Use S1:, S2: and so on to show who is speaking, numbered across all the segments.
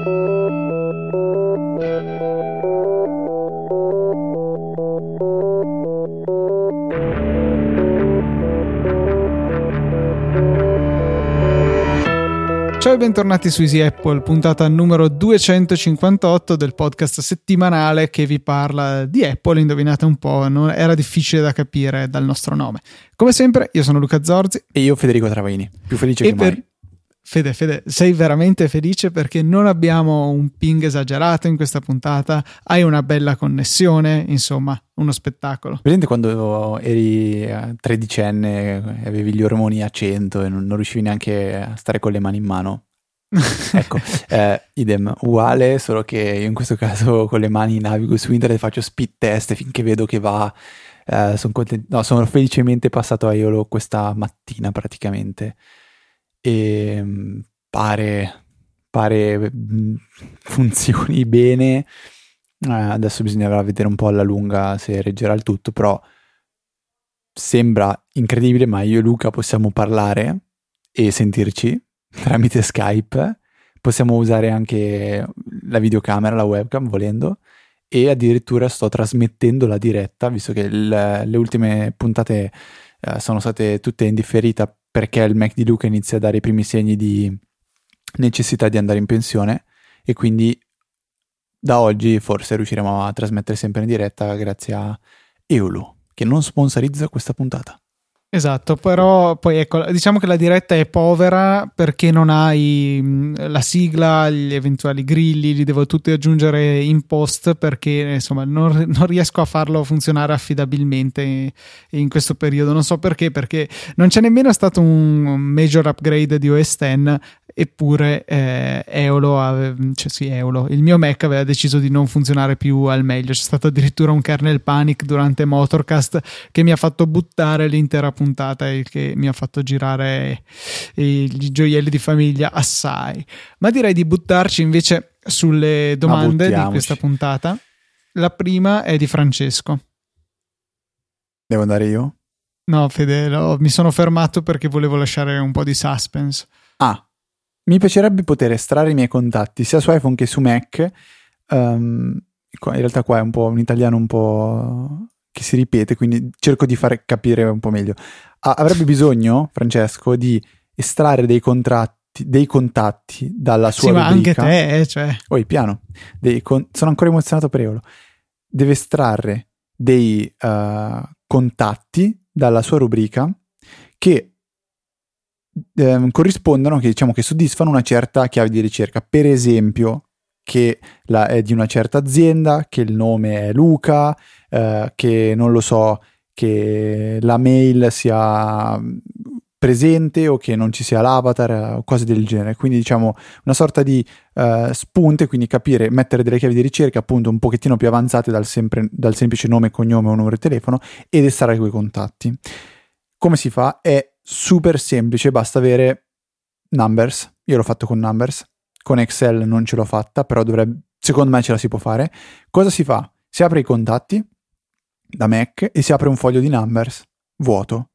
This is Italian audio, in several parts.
S1: Ciao e bentornati su Easy Apple, puntata numero 258 del podcast settimanale che vi parla di Apple. Indovinate un po', non era difficile da capire dal nostro nome. Come sempre, io sono Luca Zorzi.
S2: E io Federico Travaini, più felice e che per... mai.
S1: Fede, Fede, sei veramente felice perché non abbiamo un ping esagerato in questa puntata, hai una bella connessione, insomma, uno spettacolo.
S2: Presente quando eri tredicenne, avevi gli ormoni a 100 e non, non riuscivi neanche a stare con le mani in mano? ecco, eh, idem, uguale, solo che io in questo caso con le mani navigo su internet faccio speed test finché vedo che va. Eh, sono, content- no, sono felicemente passato a Iolo questa mattina praticamente e ehm, pare, pare mm, funzioni bene. Eh, adesso bisognerà vedere un po' alla lunga se reggerà il tutto, però sembra incredibile, ma io e Luca possiamo parlare e sentirci tramite Skype. Possiamo usare anche la videocamera, la webcam volendo e addirittura sto trasmettendo la diretta, visto che il, le ultime puntate eh, sono state tutte in differita perché il Mac di Luca inizia a dare i primi segni di necessità di andare in pensione e quindi da oggi forse riusciremo a trasmettere sempre in diretta grazie a Eulu che non sponsorizza questa puntata.
S1: Esatto, però poi ecco, diciamo che la diretta è povera perché non hai la sigla, gli eventuali grilli, li devo tutti aggiungere in post perché insomma non, non riesco a farlo funzionare affidabilmente in questo periodo. Non so perché, perché non c'è nemmeno stato un major upgrade di OS X eppure eh, Eolo, ave, cioè sì, Eolo, il mio Mac aveva deciso di non funzionare più al meglio. C'è stato addirittura un kernel panic durante Motorcast che mi ha fatto buttare l'intera puntata e che mi ha fatto girare i, i gioielli di famiglia assai. Ma direi di buttarci invece sulle domande di questa puntata. La prima è di Francesco.
S2: Devo andare io?
S1: No, Fede, no, mi sono fermato perché volevo lasciare un po' di suspense.
S2: Ah, mi piacerebbe poter estrarre i miei contatti sia su iPhone che su Mac. Um, in realtà qua è un po' un italiano un po' che si ripete, quindi cerco di fare capire un po' meglio. avrebbe bisogno, Francesco, di estrarre dei contratti, dei contatti dalla sua
S1: sì,
S2: rubrica.
S1: ma anche te, eh, cioè.
S2: Oi, piano. Con- sono ancora emozionato per Eolo. Deve estrarre dei uh, contatti dalla sua rubrica che eh, corrispondono, che diciamo che soddisfano una certa chiave di ricerca. Per esempio, che la, è di una certa azienda, che il nome è Luca, eh, che non lo so, che la mail sia presente o che non ci sia l'avatar o cose del genere. Quindi diciamo una sorta di uh, spunte, quindi capire, mettere delle chiavi di ricerca appunto un pochettino più avanzate dal, sempre, dal semplice nome, cognome o numero di telefono ed estrarre quei contatti. Come si fa? È super semplice, basta avere Numbers. Io l'ho fatto con Numbers, con Excel non ce l'ho fatta, però dovrebbe, secondo me ce la si può fare. Cosa si fa? Si apre i contatti da Mac e si apre un foglio di Numbers vuoto.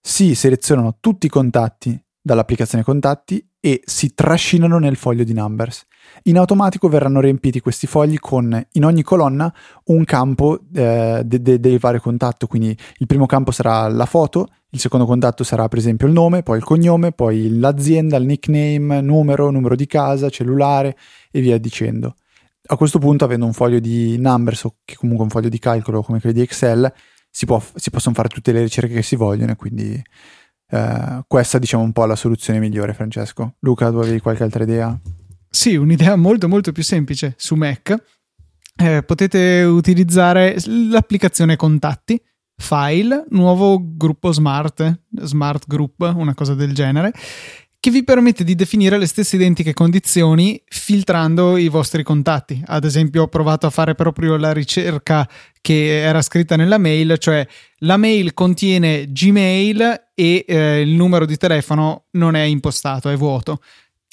S2: Si selezionano tutti i contatti dall'applicazione contatti e si trascinano nel foglio di Numbers. In automatico verranno riempiti questi fogli con in ogni colonna un campo eh, del de- de vario contatto, quindi il primo campo sarà la foto, il secondo contatto sarà per esempio il nome, poi il cognome, poi l'azienda, il nickname, numero, numero di casa, cellulare e via dicendo. A questo punto, avendo un foglio di numbers o che comunque un foglio di calcolo come quelli di Excel, si, può, si possono fare tutte le ricerche che si vogliono e quindi eh, questa diciamo un po' la soluzione migliore, Francesco. Luca, tu avevi qualche altra idea?
S1: Sì, un'idea molto molto più semplice su Mac. Eh, potete utilizzare l'applicazione Contatti file, nuovo gruppo smart, smart group, una cosa del genere, che vi permette di definire le stesse identiche condizioni filtrando i vostri contatti. Ad esempio, ho provato a fare proprio la ricerca che era scritta nella mail, cioè la mail contiene Gmail e eh, il numero di telefono non è impostato, è vuoto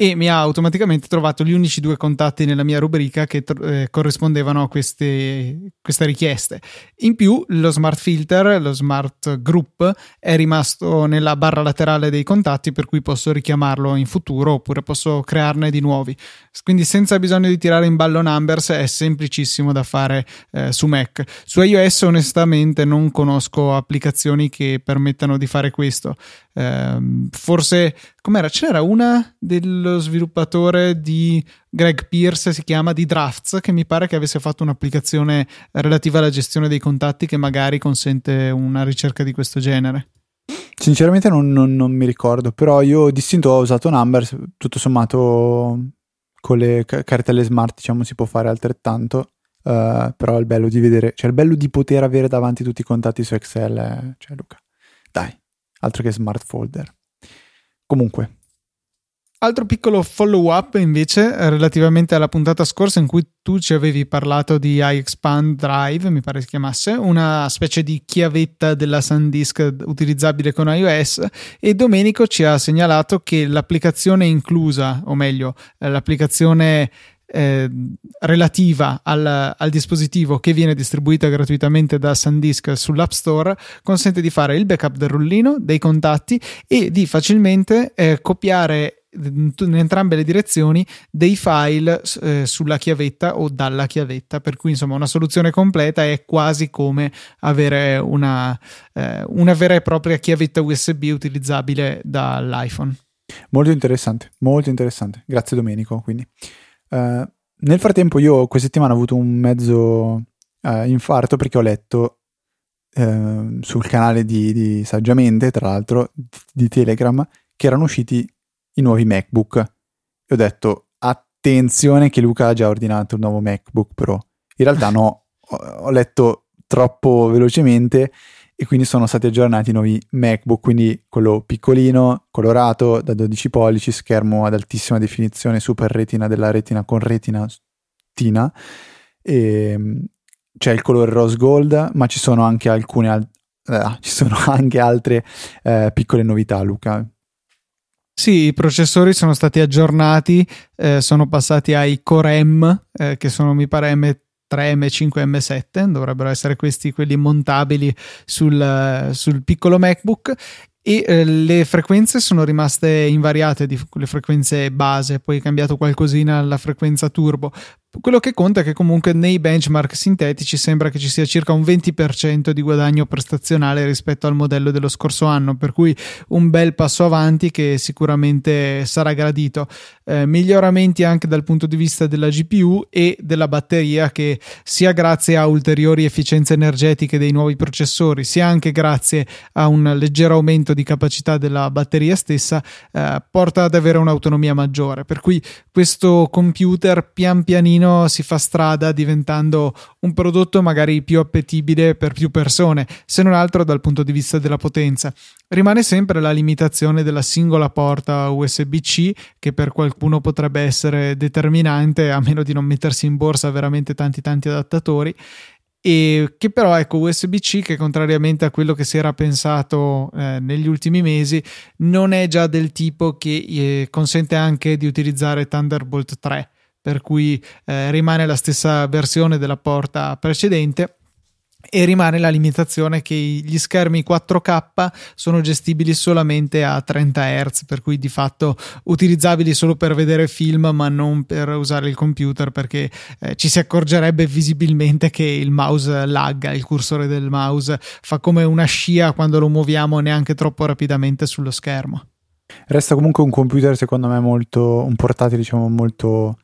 S1: e mi ha automaticamente trovato gli unici due contatti nella mia rubrica che eh, corrispondevano a queste, queste richieste. In più, lo smart filter, lo smart group, è rimasto nella barra laterale dei contatti, per cui posso richiamarlo in futuro oppure posso crearne di nuovi. Quindi, senza bisogno di tirare in ballo numbers, è semplicissimo da fare eh, su Mac. Su iOS, onestamente, non conosco applicazioni che permettano di fare questo. Eh, forse com'era? C'era una dello sviluppatore di Greg Pierce, si chiama di Drafts, che mi pare che avesse fatto un'applicazione relativa alla gestione dei contatti che magari consente una ricerca di questo genere.
S2: Sinceramente non, non, non mi ricordo, però io distinto ho usato Numbers, tutto sommato con le cartelle smart diciamo si può fare altrettanto. Uh, però il bello di vedere, cioè il bello di poter avere davanti tutti i contatti su Excel, è, cioè Luca, dai, altro che smart folder. Comunque.
S1: Altro piccolo follow up invece relativamente alla puntata scorsa in cui tu ci avevi parlato di iExpand Drive, mi pare si chiamasse, una specie di chiavetta della SanDisk utilizzabile con iOS e Domenico ci ha segnalato che l'applicazione inclusa, o meglio, l'applicazione eh, relativa al, al, dispositivo che viene distribuita gratuitamente da SanDisk sull'App Store consente di fare il backup del rullino, dei contatti e di facilmente eh, copiare in entrambe le direzioni dei file eh, sulla chiavetta o dalla chiavetta. Per cui insomma una soluzione completa è quasi come avere una, eh, una vera e propria chiavetta USB utilizzabile dall'iPhone.
S2: Molto interessante molto interessante. Grazie Domenico quindi. Uh, nel frattempo io questa settimana ho avuto un mezzo uh, infarto perché ho letto uh, sul canale di, di, Saggiamente, tra l'altro, di, di Telegram, che erano usciti i nuovi MacBook. E ho detto, attenzione che Luca ha già ordinato il nuovo MacBook Pro. In realtà no, ho, letto troppo velocemente e quindi sono stati aggiornati i nuovi MacBook, quindi quello piccolino, colorato, da 12 pollici, schermo ad altissima definizione, super retina della retina con retina tina, e, ehm, c'è il colore rose gold, ma ci sono anche alcune al- eh, ci sono anche altre eh, piccole novità, Luca.
S1: Sì, i processori sono stati aggiornati, eh, sono passati ai Core M, eh, che sono mi pare M 3M5 M7, dovrebbero essere questi quelli montabili sul, sul piccolo MacBook. E eh, le frequenze sono rimaste invariate di le frequenze base, poi è cambiato qualcosina alla frequenza turbo, quello che conta è che comunque nei benchmark sintetici sembra che ci sia circa un 20% di guadagno prestazionale rispetto al modello dello scorso anno, per cui un bel passo avanti che sicuramente sarà gradito. Eh, miglioramenti anche dal punto di vista della GPU e della batteria che sia grazie a ulteriori efficienze energetiche dei nuovi processori, sia anche grazie a un leggero aumento di capacità della batteria stessa, eh, porta ad avere un'autonomia maggiore. Per cui questo computer pian pianino pochino si fa strada diventando un prodotto magari più appetibile per più persone, se non altro dal punto di vista della potenza. Rimane sempre la limitazione della singola porta USB-C che per qualcuno potrebbe essere determinante a meno di non mettersi in borsa veramente tanti tanti adattatori e che però ecco USB-C che contrariamente a quello che si era pensato eh, negli ultimi mesi non è già del tipo che eh, consente anche di utilizzare Thunderbolt 3 per cui eh, rimane la stessa versione della porta precedente e rimane la limitazione che gli schermi 4K sono gestibili solamente a 30 Hz, per cui di fatto utilizzabili solo per vedere film, ma non per usare il computer, perché eh, ci si accorgerebbe visibilmente che il mouse lagga, il cursore del mouse fa come una scia quando lo muoviamo neanche troppo rapidamente sullo schermo.
S2: Resta comunque un computer, secondo me, molto un portatile, diciamo, molto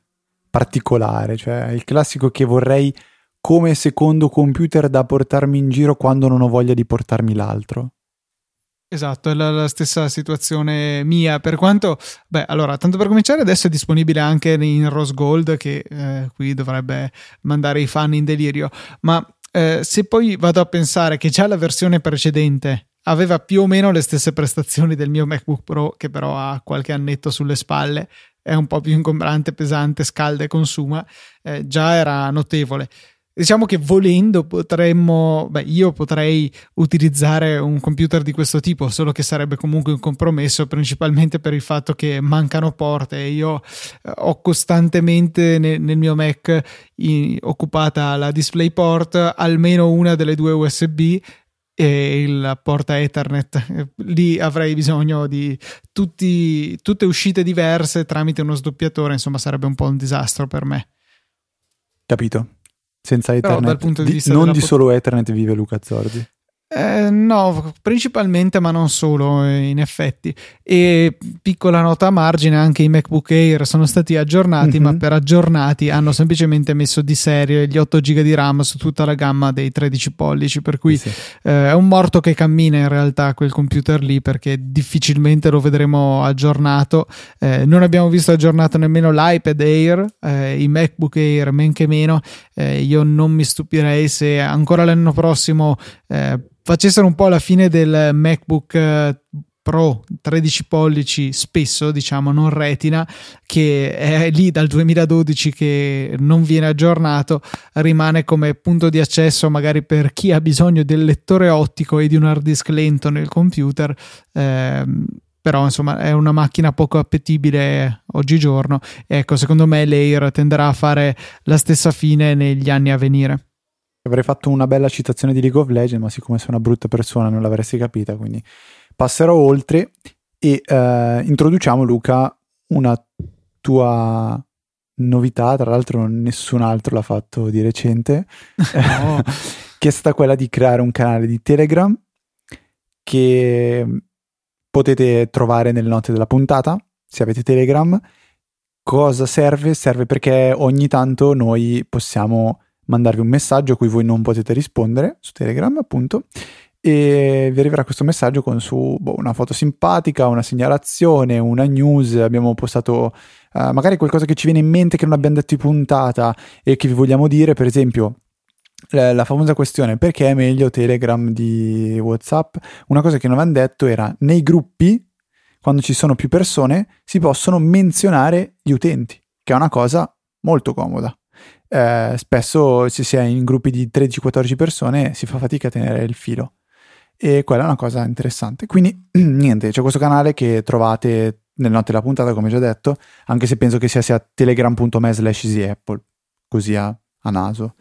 S2: particolare, cioè il classico che vorrei come secondo computer da portarmi in giro quando non ho voglia di portarmi l'altro.
S1: Esatto, è la, la, stessa situazione mia. Per quanto, beh, allora, tanto per cominciare, adesso è disponibile anche in Rose Gold, che eh, qui dovrebbe mandare i fan in delirio. Ma eh, se poi vado a pensare che già la versione precedente aveva più o meno le stesse prestazioni del mio MacBook Pro, che però ha qualche annetto sulle spalle, è un po' più ingombrante, pesante, scalda e consuma, eh, già era notevole. diciamo che volendo potremmo, beh, io potrei utilizzare un computer di questo tipo, solo che sarebbe comunque un compromesso, principalmente per il fatto che mancano porte. Io eh, ho costantemente nel, nel mio Mac in, occupata la DisplayPort, almeno una delle due USB e il porta Ethernet. Lì avrei bisogno di tutti, tutte uscite diverse tramite uno sdoppiatore, insomma sarebbe un po' un disastro per me.
S2: Capito. Senza Ethernet. Però, dal punto di, vista non di pot- solo Ethernet vive Luca Zorzi.
S1: Eh, no, principalmente, ma non solo, eh, in effetti. E piccola nota a margine, anche i MacBook Air sono stati aggiornati, mm-hmm. ma per aggiornati hanno semplicemente messo di serie gli 8 GB di RAM su tutta la gamma dei 13 pollici, per cui sì. eh, è un morto che cammina in realtà quel computer lì, perché difficilmente lo vedremo aggiornato. Eh, non abbiamo visto aggiornato nemmeno l'iPad Air, eh, i MacBook Air men che meno. Eh, io non mi stupirei se ancora l'anno prossimo facessero un po' la fine del MacBook eh, Pro 13 pollici spesso, diciamo, non retina, che è lì dal 2012 che non viene aggiornato, rimane come punto di accesso magari per chi ha bisogno del lettore ottico e di un hard disk lento nel computer. Eh, però insomma è una macchina poco appetibile oggigiorno. Ecco, secondo me l'Air tenderà a fare la stessa fine negli anni a venire.
S2: Avrei fatto una bella citazione di League of Legends, ma siccome sei una brutta persona non l'avresti capita, quindi passerò oltre e uh, introduciamo Luca una tua novità, tra l'altro nessun altro l'ha fatto di recente, no. che è stata quella di creare un canale di Telegram che potete trovare nelle note della puntata, se avete Telegram. Cosa serve? Serve perché ogni tanto noi possiamo mandarvi un messaggio a cui voi non potete rispondere su Telegram, appunto, e vi arriverà questo messaggio con su boh, una foto simpatica, una segnalazione, una news. Abbiamo postato uh, magari qualcosa che ci viene in mente che non abbiamo detto in puntata e che vi vogliamo dire, per esempio. La, famosa questione perché è meglio Telegram di WhatsApp? Una cosa che non avevamo detto era nei gruppi, quando ci sono più persone, si possono menzionare gli utenti, che è una cosa molto comoda eh, spesso se si è in gruppi di 13-14 persone si fa fatica a tenere il filo e quella è una cosa interessante. Quindi niente, c'è questo canale che trovate nelle note della puntata, come già detto, anche se penso che sia sia telegram.me slash Apple, così a, a naso.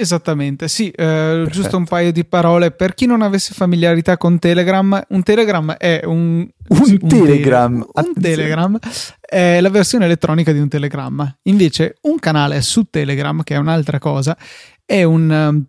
S1: Esattamente, sì, eh, giusto un paio di parole. Per chi non avesse familiarità con Telegram, un Telegram è un...
S2: Un, un Telegram.
S1: Te- un Telegram è la versione elettronica di un Telegramma. Invece un canale su Telegram, che è un'altra cosa, è un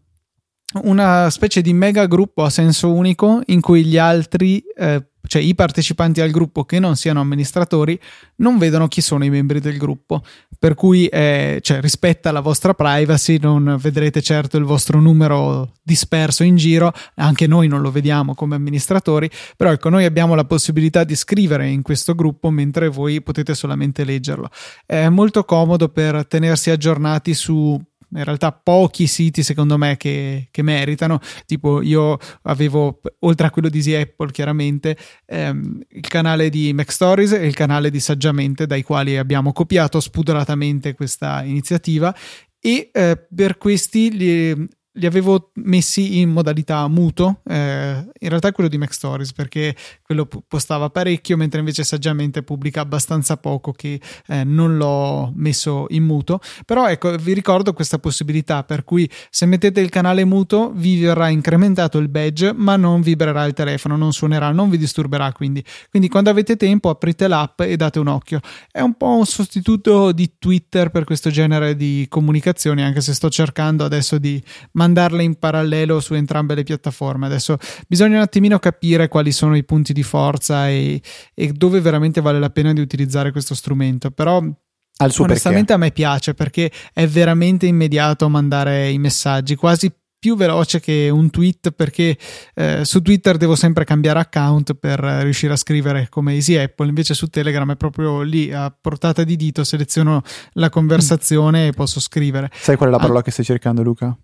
S1: una specie di mega gruppo a senso unico in cui gli altri eh, cioè i partecipanti al gruppo che non siano amministratori non vedono chi sono i membri del gruppo, per cui eh, cioè, rispetta la vostra privacy, non vedrete certo il vostro numero disperso in giro, anche noi non lo vediamo come amministratori, però ecco noi abbiamo la possibilità di scrivere in questo gruppo mentre voi potete solamente leggerlo. È molto comodo per tenersi aggiornati su in realtà pochi siti secondo me che, che, meritano, tipo io avevo, oltre a quello di Easy Apple chiaramente, ehm, il canale di Mac Stories e il canale di Saggiamente, dai quali abbiamo copiato spudoratamente questa iniziativa. E eh, per questi li, li avevo messi in modalità muto, eh, in realtà quello di Mac Stories perché quello postava parecchio, mentre invece saggiamente pubblica abbastanza poco che eh, non l'ho messo in muto. Però ecco, vi ricordo questa possibilità per cui se mettete il canale muto vi verrà incrementato il badge, ma non vibrerà il telefono, non suonerà, non vi disturberà quindi. Quindi quando avete tempo aprite l'app e date un occhio. È un po' un sostituto di Twitter per questo genere di comunicazioni, anche se sto cercando adesso di mandarle in parallelo su entrambe le piattaforme. Adesso bisogna un attimino capire quali sono i punti di forza e, e dove veramente vale la pena di utilizzare questo strumento. Però onestamente
S2: perché.
S1: a me piace perché è veramente immediato mandare i messaggi, quasi più veloce che un tweet perché eh, su Twitter devo sempre cambiare account per riuscire a scrivere come Easy Apple, invece su Telegram è proprio lì a portata di dito, seleziono la conversazione mm. e posso scrivere.
S2: Sai qual è la parola ah. che stai cercando Luca?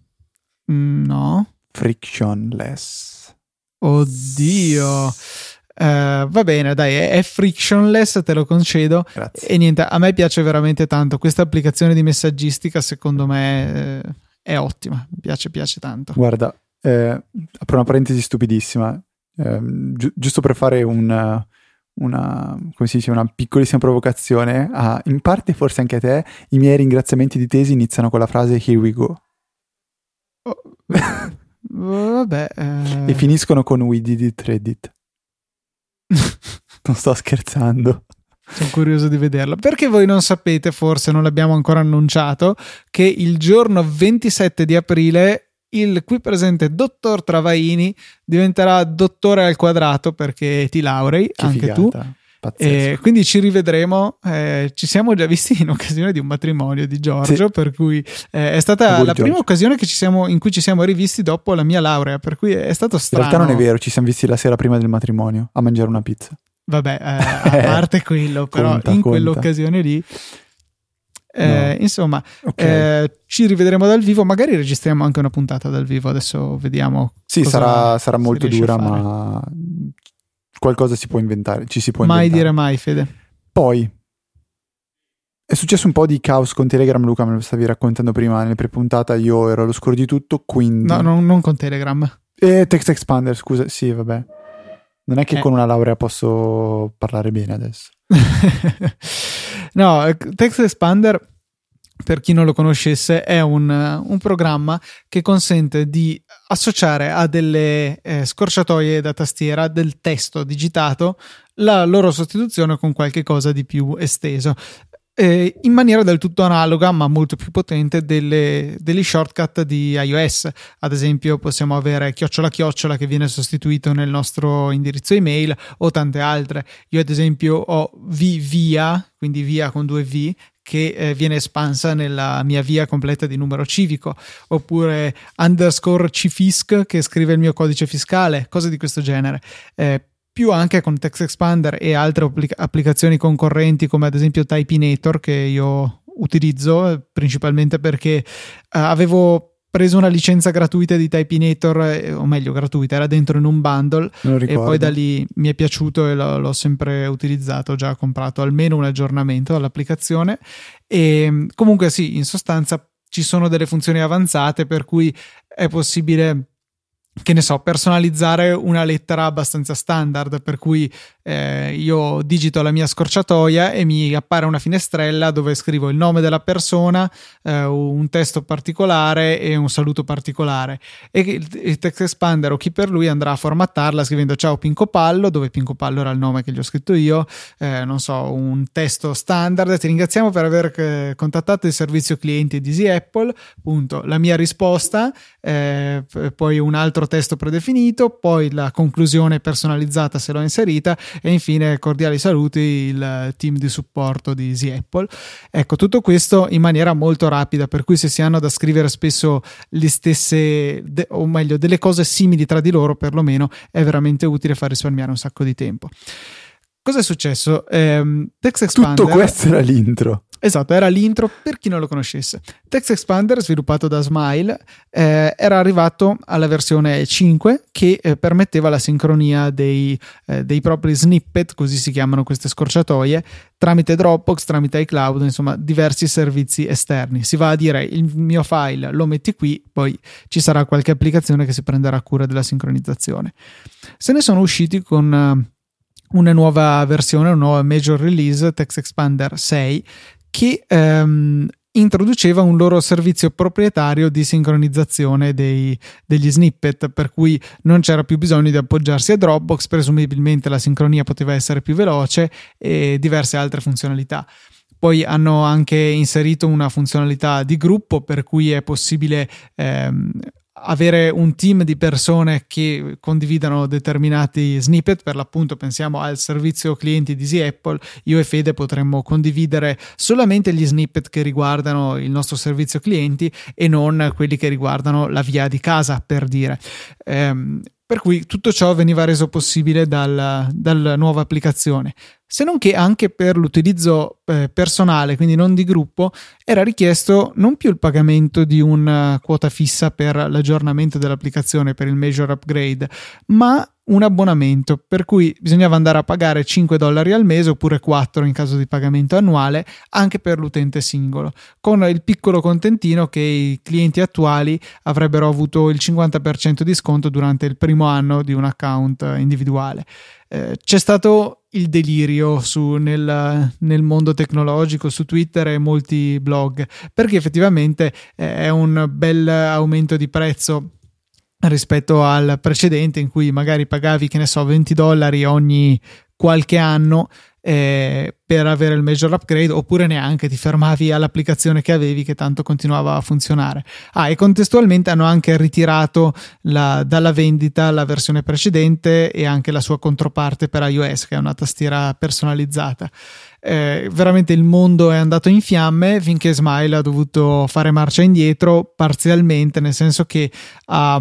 S1: Mm, no.
S2: Frictionless.
S1: Oddio. Uh, va bene, dai, è, è, frictionless, te lo concedo.
S2: Grazie.
S1: E niente, a me piace veramente tanto. Questa applicazione di messaggistica, secondo me, eh, è ottima, mi piace, piace tanto.
S2: Guarda, eh, apro una parentesi stupidissima, eh, gi- giusto per fare un, una, come si dice, una piccolissima provocazione, a, in parte forse anche a te, i miei ringraziamenti di tesi iniziano con la frase Here we go.
S1: Oh, vabbè. Eh...
S2: E finiscono con We did it, Reddit. non sto scherzando.
S1: Sono curioso di vederlo. Perché voi non sapete, forse non l'abbiamo ancora annunciato, che il giorno 27 di aprile il qui presente dottor Travaini diventerà dottore al quadrato perché ti laurei
S2: Che
S1: anche
S2: figata.
S1: tu.
S2: Pazzesco.
S1: E quindi ci rivedremo. eh, ci siamo già visti in occasione di un matrimonio di Giorgio,
S2: Sì.
S1: per cui eh, è stata
S2: Auguri,
S1: la prima
S2: Giorgio.
S1: occasione che ci siamo- in cui ci siamo rivisti dopo la mia laurea. Per cui è stato
S2: In
S1: strano.
S2: realtà non è vero, ci siamo visti la sera prima del matrimonio a mangiare una pizza.
S1: Vabbè, eh, a parte quello, però
S2: Conta,
S1: in
S2: conta.
S1: quell'occasione lì. eh,
S2: No.
S1: Insomma,
S2: Ok.
S1: eh, ci rivedremo dal vivo. Magari registriamo anche una puntata dal vivo. Adesso vediamo.
S2: sì, sarà, sarà molto dura, ma qualcosa si può inventare, ci si può
S1: Mai
S2: inventare.
S1: dire mai, Fede.
S2: Poi è successo un po' di caos con Telegram, Luca, me lo stavi raccontando prima nelle prepuntate, io ero allo scuro di tutto, quindi...
S1: No, non, non con Telegram.
S2: Eh, Text Expander, scusa, sì, vabbè. Non è che
S1: Eh.
S2: con una laurea posso parlare bene adesso.
S1: no, Text Expander, per chi non lo conoscesse, è un, un programma che consente di associare a delle eh, scorciatoie da tastiera del testo digitato la loro sostituzione con qualche cosa di più esteso. eh, in maniera del tutto analoga, ma molto più potente, delle, degli shortcut di iOS. Ad esempio, possiamo avere chiocciola chiocciola che viene sostituito nel nostro indirizzo email o tante altre. Io, ad esempio, ho via, quindi via con due V, che eh, viene espansa nella mia via completa di numero civico, oppure underscore cifisc che scrive il mio codice fiscale, cose di questo genere. Eh, più anche con Text Expander e altre applic- applicazioni concorrenti come ad esempio Typinator che io utilizzo eh, principalmente perché eh, avevo preso una licenza gratuita di Typinator eh, o meglio gratuita era dentro in un bundle e poi da lì mi è piaciuto e l'ho, l'ho sempre utilizzato ho già comprato almeno un aggiornamento all'applicazione. E comunque sì in sostanza ci sono delle funzioni avanzate per cui è possibile che ne so, personalizzare una lettera abbastanza standard, per cui eh, io digito la mia scorciatoia e mi appare una finestrella dove scrivo il nome della persona, eh, un testo particolare e un saluto particolare. E il, text expander o chi per lui andrà a formattarla scrivendo ciao Pinco Pallo, dove Pinco Pallo era il nome che gli ho scritto io, eh, non so, un testo standard. Ti ringraziamo per aver eh, contattato il servizio clienti di Easy Apple, punto. La mia risposta, eh, poi un altro testo predefinito, poi la conclusione personalizzata se l'ho inserita e infine cordiali saluti il team di supporto di Easy Apple. Ecco, tutto questo in maniera molto rapida, per cui se si hanno da scrivere spesso le stesse, de- o meglio, delle cose simili tra di loro, perlomeno è veramente utile far risparmiare un sacco di tempo. Cosa è successo? Ehm, Text Expander
S2: Tutto questo era l'intro.
S1: Esatto, era l'intro per chi non lo conoscesse. Text Expander, sviluppato da Smile, eh, era arrivato alla versione 5 che eh, permetteva la sincronia dei, eh, dei propri snippet, così si chiamano queste scorciatoie, tramite Dropbox, tramite iCloud, insomma diversi servizi esterni. Si va a dire il mio file lo metti qui, poi ci sarà qualche applicazione che si prenderà cura della sincronizzazione. Se ne sono usciti con... eh, una nuova versione, una nuova major release, Text Expander 6, che ehm, introduceva un loro servizio proprietario di sincronizzazione dei, degli snippet, per cui non c'era più bisogno di appoggiarsi a Dropbox, presumibilmente la sincronia poteva essere più veloce e diverse altre funzionalità. Poi hanno anche inserito una funzionalità di gruppo per cui è possibile ehm, avere un team di persone che condividano determinati snippet, per l'appunto pensiamo al servizio clienti di Easy Apple, io e Fede potremmo condividere solamente gli snippet che riguardano il nostro servizio clienti e non quelli che riguardano la via di casa, per dire. Ehm, per cui tutto ciò veniva reso possibile dal- dalla nuova applicazione. Se non che anche per l'utilizzo eh, personale, quindi non di gruppo, era richiesto non più il pagamento di una quota fissa per l'aggiornamento dell'applicazione per il major upgrade, ma un abbonamento. Per cui bisognava andare a pagare 5 dollari al mese oppure 4 in caso di pagamento annuale anche per l'utente singolo. Con il piccolo contentino che i clienti attuali avrebbero avuto il 50% di sconto durante il primo anno di un account individuale. Eh, c'è stato il delirio su, nel, nel, mondo tecnologico, su Twitter e molti blog, perché effettivamente eh, è un bel aumento di prezzo rispetto al precedente in cui magari pagavi, che ne so, 20 dollari ogni qualche anno eh, per avere il major upgrade oppure neanche ti fermavi all'applicazione che avevi che tanto continuava a funzionare. Ah, e contestualmente hanno anche ritirato la, dalla vendita la versione precedente e anche la sua controparte per iOS che è una tastiera personalizzata. Eh, veramente il mondo è andato in fiamme finché Smile ha dovuto fare marcia indietro parzialmente, nel senso che ha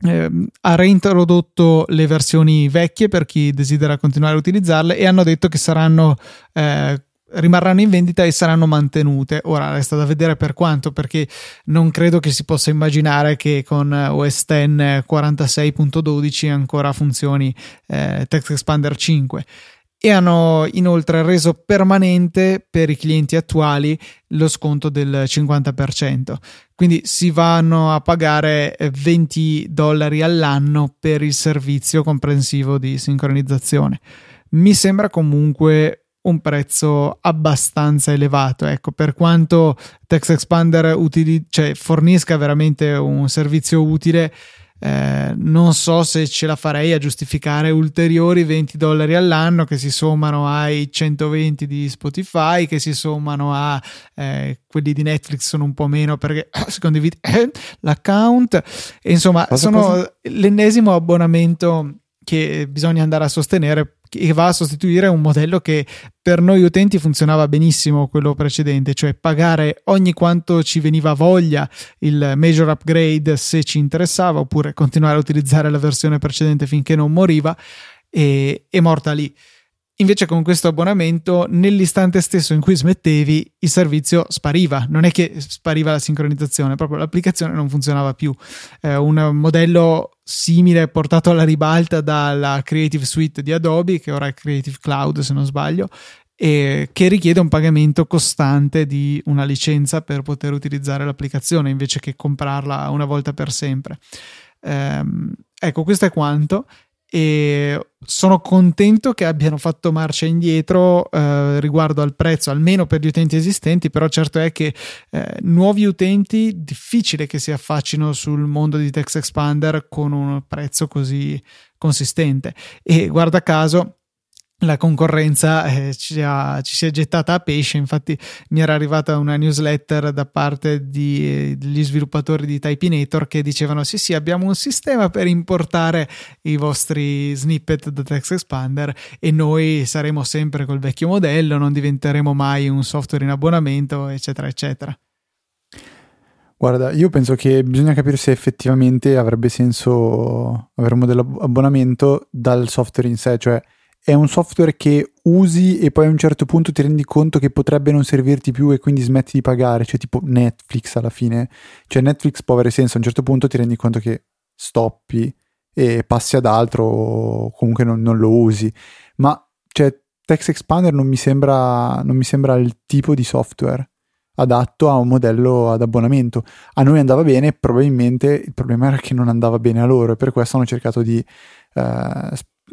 S1: eh, ha reintrodotto le versioni vecchie per chi desidera continuare a utilizzarle e hanno detto che saranno eh, rimarranno in vendita e saranno mantenute. Ora resta da vedere per quanto, perché non credo che si possa immaginare che con OS X 46.12 ancora funzioni eh, Text Expander 5 e hanno inoltre reso permanente per i clienti attuali lo sconto del 50%. Quindi si vanno a pagare 20 dollari all'anno per il servizio comprensivo di sincronizzazione. Mi sembra comunque un prezzo abbastanza elevato. Ecco, per quanto Text Expander utili- cioè, fornisca veramente un servizio utile, eh, non so se ce la farei a giustificare ulteriori 20 dollari all'anno che si sommano ai 120 di Spotify, che si sommano a eh, quelli di Netflix sono un po' meno perché si condivide eh, l'account. E insomma, cosa, sono cosa? l'ennesimo abbonamento che bisogna andare a sostenere che va a sostituire un modello che per noi utenti funzionava benissimo quello precedente, cioè pagare ogni quanto ci veniva voglia il major upgrade se ci interessava oppure continuare a utilizzare la versione precedente finché non moriva e, e morta lì. Invece con questo abbonamento, nell'istante stesso in cui smettevi, il servizio spariva. Non è che spariva la sincronizzazione, proprio l'applicazione non funzionava più. Eh, un modello simile portato alla ribalta dalla Creative Suite di Adobe, che ora è Creative Cloud se non sbaglio, e che richiede un pagamento costante di una licenza per poter utilizzare l'applicazione invece che comprarla una volta per sempre. Ehm, ecco, questo è quanto e sono contento che abbiano fatto marcia indietro eh, riguardo al prezzo, almeno per gli utenti esistenti, però certo è che eh, nuovi utenti difficile che si affaccino sul mondo di Text Expander con un prezzo così consistente. E guarda caso la concorrenza eh, ci, ha, ci, si è gettata a pesce. Infatti, mi era arrivata una newsletter da parte di, degli sviluppatori di Typinator che dicevano: Sì, sì, abbiamo un sistema per importare i vostri snippet da Text Expander e noi saremo sempre col vecchio modello, non diventeremo mai un software in abbonamento, eccetera, eccetera.
S2: Guarda, io penso che bisogna capire se effettivamente avrebbe senso avere un modello abbonamento dal software in sé, cioè è un software che usi e poi a un certo punto ti rendi conto che potrebbe non servirti più e quindi smetti di pagare, cioè tipo Netflix alla fine. Cioè Netflix può avere senso, a un certo punto ti rendi conto che stoppi e passi ad altro o comunque non, non lo usi. Ma cioè, Text Expander non mi, sembra, non mi sembra il tipo di software adatto a un modello ad abbonamento. A noi andava bene, probabilmente il problema era che non andava bene a loro e per questo hanno cercato di eh,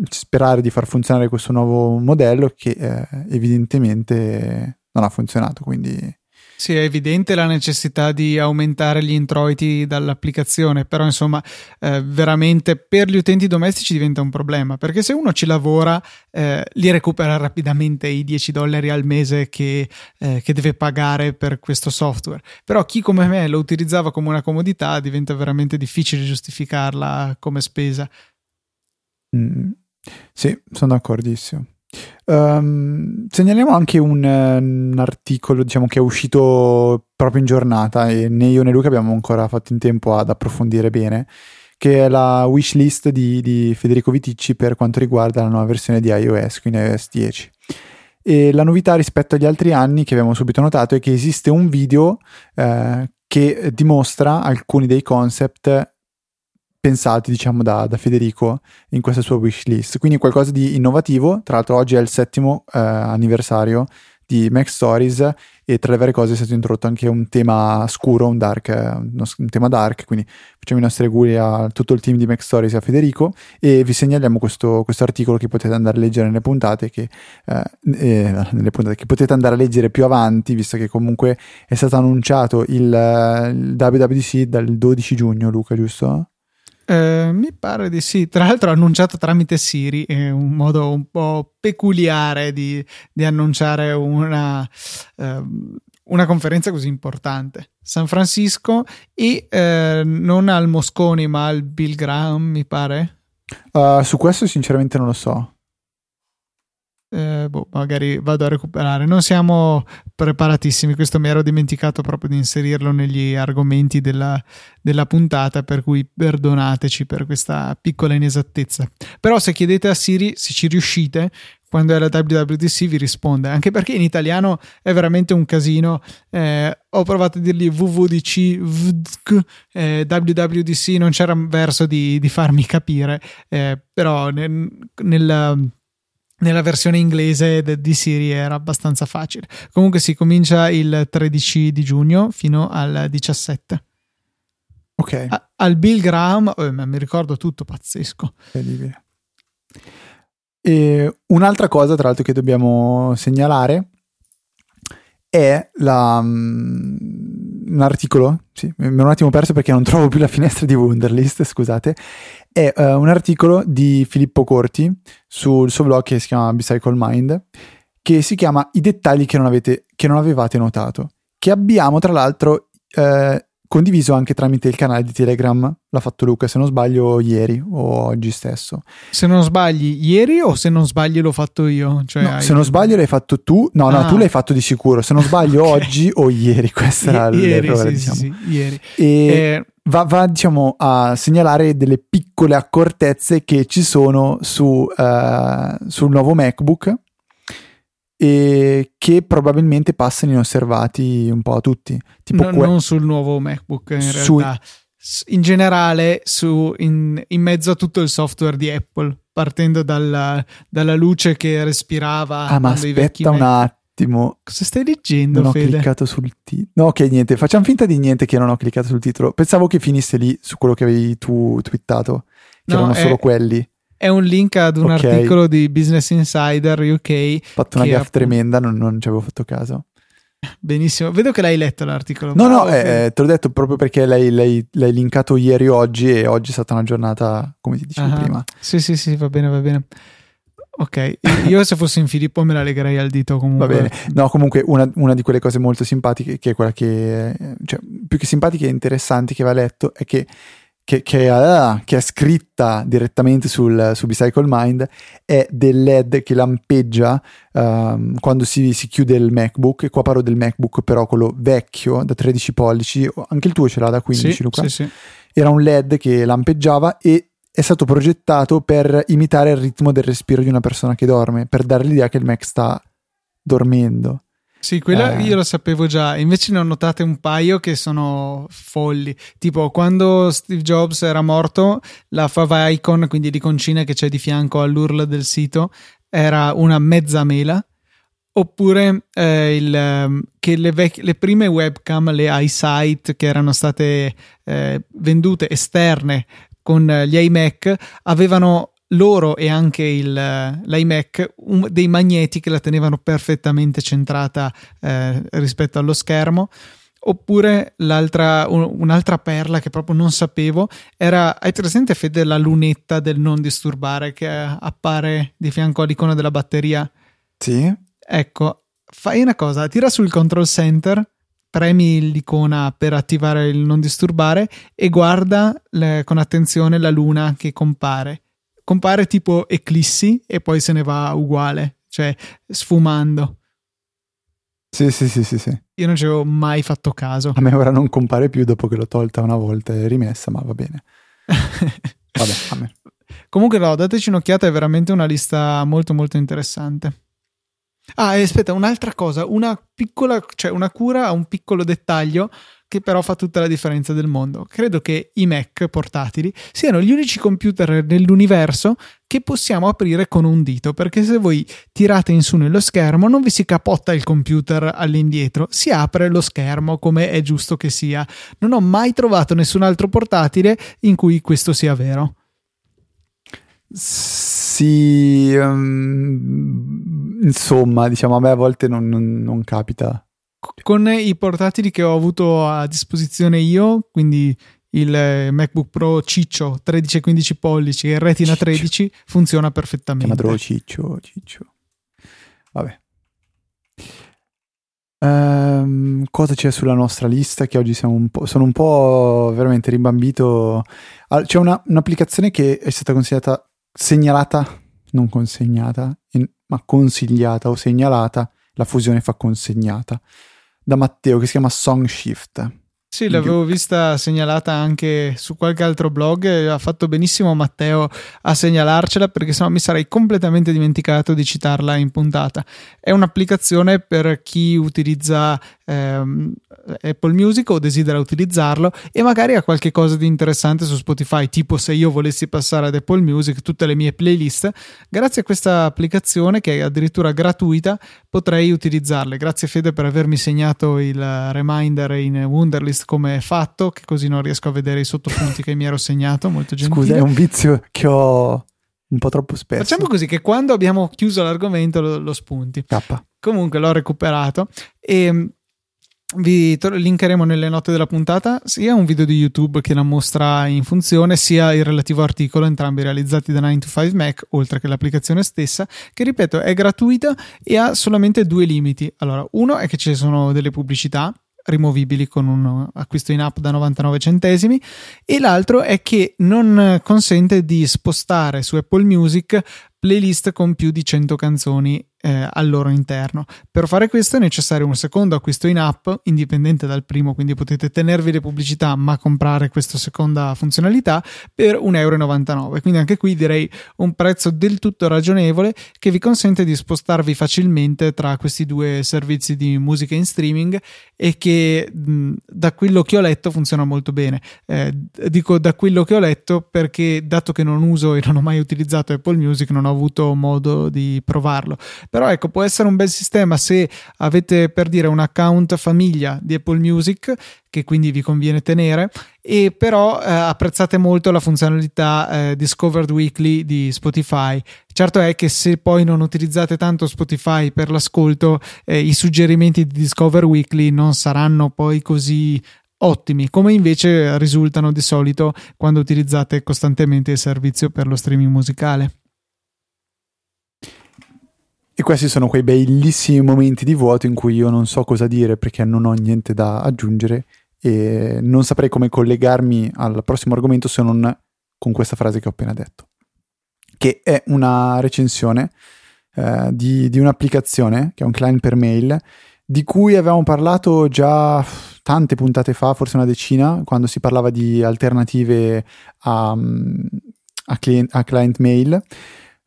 S2: sperare di far funzionare questo nuovo modello che eh, evidentemente non ha funzionato. Quindi
S1: sì, è evidente la necessità di aumentare gli introiti dall'applicazione, però insomma eh, veramente per gli utenti domestici diventa un problema, perché se uno ci lavora eh, li recupera rapidamente i 10 dollari al mese che, eh, che, deve pagare per questo software, però chi come me lo utilizzava come una comodità diventa veramente difficile giustificarla come spesa.
S2: Mm. Sì, sono d'accordissimo. Um, segnaliamo anche un, un, articolo diciamo, che è uscito proprio in giornata e né io né Luca abbiamo ancora fatto in tempo ad approfondire bene, che è la wish list di, di Federico Viticci per quanto riguarda la nuova versione di iOS, quindi iOS 10. E la novità rispetto agli altri anni che abbiamo subito notato è che esiste un video eh, che dimostra alcuni dei concept pensati diciamo da, da, Federico in questa sua wish list quindi qualcosa di innovativo tra l'altro oggi è il settimo eh, anniversario di Mac Stories e tra le varie cose è stato introdotto anche un tema scuro, un dark, un tema dark, quindi facciamo i nostri auguri a tutto il team di Mac Stories e a Federico e vi segnaliamo questo, questo articolo che potete andare a leggere nelle puntate, che, eh, eh, nelle puntate che potete andare a leggere più avanti, visto che comunque è stato annunciato il, il WWDC dal 12 giugno, Luca, giusto?
S1: Eh, mi pare di sì. Tra l'altro, annunciato tramite Siri è un modo un po' peculiare di, di annunciare una, eh, una, conferenza così importante. San Francisco e eh, non al Mosconi, ma al Bill Graham, mi pare.
S2: Uh, su questo, sinceramente, non lo so
S1: eh, boh, magari vado a recuperare. Non siamo preparatissimi, questo mi ero dimenticato proprio di inserirlo negli argomenti della, della puntata, per cui perdonateci per questa piccola inesattezza. Però se chiedete a Siri se ci riuscite, quando è la WWDC vi risponde, anche perché in italiano è veramente un casino. Eh, ho provato a dirgli WWDC, eh, WWDC, non c'era verso di, di farmi capire, eh, però nel, nel nella versione inglese di Siri era abbastanza facile. Comunque si comincia il 13 di giugno fino al 17.
S2: Ok.
S1: A- al Bill Graham, oh, mi ricordo tutto, pazzesco.
S2: Incredibile. E un'altra cosa, tra l'altro, che dobbiamo segnalare è la, um, un articolo, sì, mi ero un attimo perso perché non trovo più la finestra di Wunderlist, scusate, è uh, un articolo di Filippo Corti sul suo blog che si chiama Bicycle Mind, che si chiama I dettagli che non, avete, che non avevate notato, che abbiamo tra l'altro eh, condiviso anche tramite il canale di Telegram, l'ha fatto Luca, se non sbaglio ieri o oggi stesso.
S1: Se non sbagli ieri o se non sbagli l'ho fatto io? Cioè,
S2: no, se non sbaglio l'hai fatto tu, no, no, ah. tu l'hai fatto di sicuro, se non sbaglio okay. oggi o ieri, questa I- era
S1: ieri,
S2: l'errore,
S1: sì,
S2: diciamo.
S1: Sì, sì, ieri.
S2: E eh, va, va, diciamo, a segnalare delle piccole accortezze che ci sono su, uh, sul nuovo MacBook e che probabilmente passano inosservati un po' a tutti.
S1: Tipo no, que- non sul nuovo MacBook in su- realtà, in generale su, in, in, mezzo a tutto il software di Apple, partendo dalla, dalla luce che respirava.
S2: Ah, ma aspetta un attimo.
S1: Cosa stai leggendo?
S2: Non
S1: Fede?
S2: ho cliccato sul titolo. No, ok, niente, facciamo finta di niente che non ho cliccato sul titolo. Pensavo che finisse lì su quello che avevi tu twittato, che no, erano è... solo quelli
S1: è un link ad un okay. articolo di Business Insider UK.
S2: Ho fatto una gaffa tremenda, non, non, ci avevo fatto caso.
S1: Benissimo, vedo che l'hai letto l'articolo.
S2: No, no, eh, te l'ho detto proprio perché l'hai, l'hai, l'hai, linkato ieri oggi e oggi è stata una giornata, come ti dicevo uh-huh. prima.
S1: Sì, sì, sì, va bene, va bene. Ok, io se fossi in Filippo me la legherei al dito comunque.
S2: Va bene, no comunque una, una di quelle cose molto simpatiche, che è quella che, cioè più che simpatica e interessante che va letto, è che che, che, uh, che, è scritta direttamente sul, su Bicycle Mind è del LED che lampeggia um, quando si, si, chiude il MacBook. E qua parlo del MacBook, però quello vecchio da 13 pollici. Anche il tuo ce l'ha da 15,
S1: sì,
S2: Luca?
S1: Sì, sì.
S2: Era un LED che lampeggiava e è stato progettato per imitare il ritmo del respiro di una persona che dorme, per dare l'idea che il Mac sta dormendo.
S1: Sì, quella eh. io lo sapevo già, invece ne ho notate un paio che sono folli. Tipo, quando Steve Jobs era morto, la fava icon, quindi l'iconcina che c'è di fianco all'URL del sito, era una mezza mela. Oppure eh, il, ehm, che le, vec- le, prime webcam, le iSight che erano state eh, vendute esterne con gli iMac, avevano loro e anche il, l'iMac un, dei magneti che la tenevano perfettamente centrata eh, rispetto allo schermo. Oppure l'altra, un, un'altra perla che proprio non sapevo era, hai presente Fede la lunetta del non disturbare che appare di fianco all'icona della batteria?
S2: Sì.
S1: Ecco, fai una cosa, tira sul control center, premi l'icona per attivare il non disturbare e guarda le, con attenzione la luna che compare compare tipo eclissi e poi se ne va uguale, cioè sfumando.
S2: Sì, sì, sì, sì, sì.
S1: Io non ci avevo mai fatto caso.
S2: A me ora non compare più dopo che l'ho tolta una volta e rimessa, ma va bene. Vabbè, amen.
S1: Comunque no, dateci un'occhiata, è veramente una lista molto molto interessante. Ah, aspetta, un'altra cosa, una piccola, cioè una cura a un piccolo dettaglio che però fa tutta la differenza del mondo. Credo che i Mac portatili siano gli unici computer nell'universo che possiamo aprire con un dito, perché se voi tirate in su nello schermo non vi si capotta il computer all'indietro, si apre lo schermo come è giusto che sia. Non ho mai trovato nessun altro portatile in cui questo sia vero.
S2: Sì, um, insomma, diciamo a me a volte non, non, non, capita.
S1: Con i portatili che ho avuto a disposizione io, quindi il MacBook Pro Ciccio 13-15 pollici e Retina Ciccio. 13 funziona perfettamente.
S2: Chiamatelo Ciccio, Ciccio. Vabbè. Um, cosa c'è sulla nostra lista che oggi siamo un po', sono un po' veramente rimbambito. C'è una, un'applicazione che è stata consigliata segnalata, non consegnata, ma consigliata o segnalata, la fusione fa consegnata, da Matteo che si chiama Song Shift.
S1: Sì, l'avevo vista segnalata anche su qualche altro blog e ha fatto benissimo Matteo a segnalarcela perché sennò mi sarei completamente dimenticato di citarla in puntata. È un'applicazione per chi utilizza ehm, Apple Music o desidera utilizzarlo e magari ha qualche cosa di interessante su Spotify, tipo se io volessi passare ad Apple Music tutte le mie playlist, grazie a questa applicazione che è addirittura gratuita potrei utilizzarle. Grazie Fede per avermi segnato il reminder in Wunderlist come è fatto, che così non riesco a vedere i sottopunti che mi ero segnato, molto gentile.
S2: Scusa, è un vizio che ho un po' troppo spesso.
S1: Facciamo così che quando abbiamo chiuso l'argomento lo, lo spunti.
S2: K.
S1: Comunque l'ho recuperato e vi linkeremo nelle note della puntata sia un video di YouTube che la mostra in funzione, sia il relativo articolo, entrambi realizzati da 9 to 5 Mac, oltre che l'applicazione stessa, che ripeto è gratuita e ha solamente due limiti. Allora, uno è che ci sono delle pubblicità rimovibili con un acquisto in app da 99 centesimi e l'altro è che non consente di spostare su Apple Music playlist con più di 100 canzoni eh, al loro interno. Per fare questo è necessario un secondo acquisto in app, indipendente dal primo, quindi potete tenervi le pubblicità ma comprare questa seconda funzionalità per 1,99 euro. Quindi anche qui direi un prezzo del tutto ragionevole che vi consente di spostarvi facilmente tra questi due servizi di musica in streaming e che mh, da quello che ho letto funziona molto bene. Eh, dico da quello che ho letto perché dato che non uso e non ho mai utilizzato Apple Music non ho avuto modo di provarlo però ecco, può essere un bel sistema se avete per dire un account famiglia di Apple Music che quindi vi conviene tenere e però eh, apprezzate molto la funzionalità eh, Discovered Weekly di Spotify. Certo è che se poi non utilizzate tanto Spotify per l'ascolto, eh, i suggerimenti di Discover Weekly non saranno poi così ottimi, come invece risultano di solito quando utilizzate costantemente il servizio per lo streaming musicale.
S2: E questi sono quei bellissimi momenti di vuoto in cui io non so cosa dire perché non ho niente da aggiungere e non saprei come collegarmi al prossimo argomento se non con questa frase che ho appena detto, che è una recensione eh, di, di un'applicazione che è un client per mail di cui avevamo parlato già tante puntate fa, forse una decina, quando si parlava di alternative a, a, client, a client mail.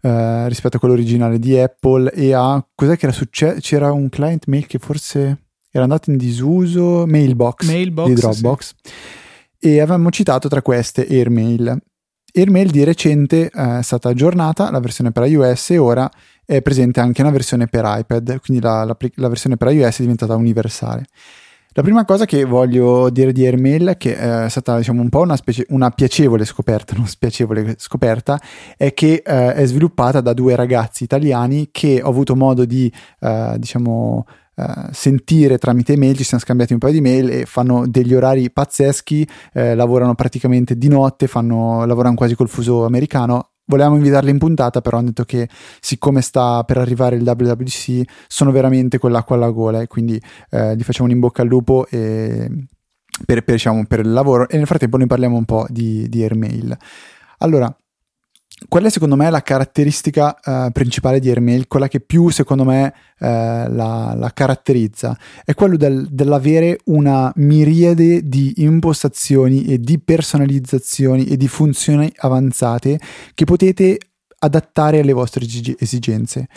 S2: Eh, rispetto a quello originale di Apple e a cos'è che era successo? C'era un client mail che forse era andato in disuso, Mailbox,
S1: Mailbox
S2: di Dropbox sì. e avevamo citato tra queste Airmail. Airmail di recente eh, è stata aggiornata, la versione per iOS e ora è presente anche una versione per iPad, quindi la, la, la versione per iOS è diventata universale. La prima cosa che voglio dire di Airmail, che è stata diciamo, un po' una, specie, una piacevole scoperta, non spiacevole scoperta, è che eh, è sviluppata da due ragazzi italiani che ho avuto modo di, eh, diciamo, Uh, sentire tramite mail, ci siamo scambiati un paio di mail e fanno degli orari pazzeschi, eh, lavorano praticamente di notte, fanno, lavorano quasi col fuso americano, volevamo invitarli in puntata, però hanno detto che siccome sta per arrivare il WWC sono veramente con l'acqua alla gola e quindi eh, gli facciamo un in bocca al lupo e, per, per, diciamo, per, il lavoro e nel frattempo noi parliamo un po' di, di Airmail. Allora, qual è secondo me la caratteristica uh, principale di Airmail, quella che più secondo me uh, la, la, caratterizza? È quello del, dell'avere una miriade di impostazioni e di personalizzazioni e di funzioni avanzate che potete adattare alle vostre esigenze.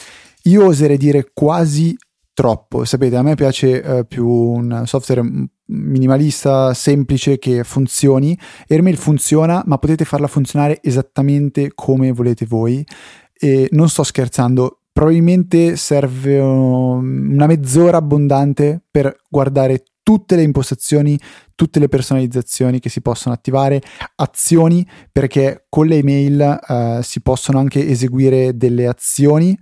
S2: Io oserei dire quasi troppo. Sapete, a me piace uh, più un software minimalista, semplice, che funzioni. Airmail funziona, ma potete farla funzionare esattamente come volete voi. E non sto scherzando, probabilmente serve una mezz'ora abbondante per guardare tutte le impostazioni, tutte le personalizzazioni che si possono attivare, azioni, perché con le email uh, si possono anche eseguire delle azioni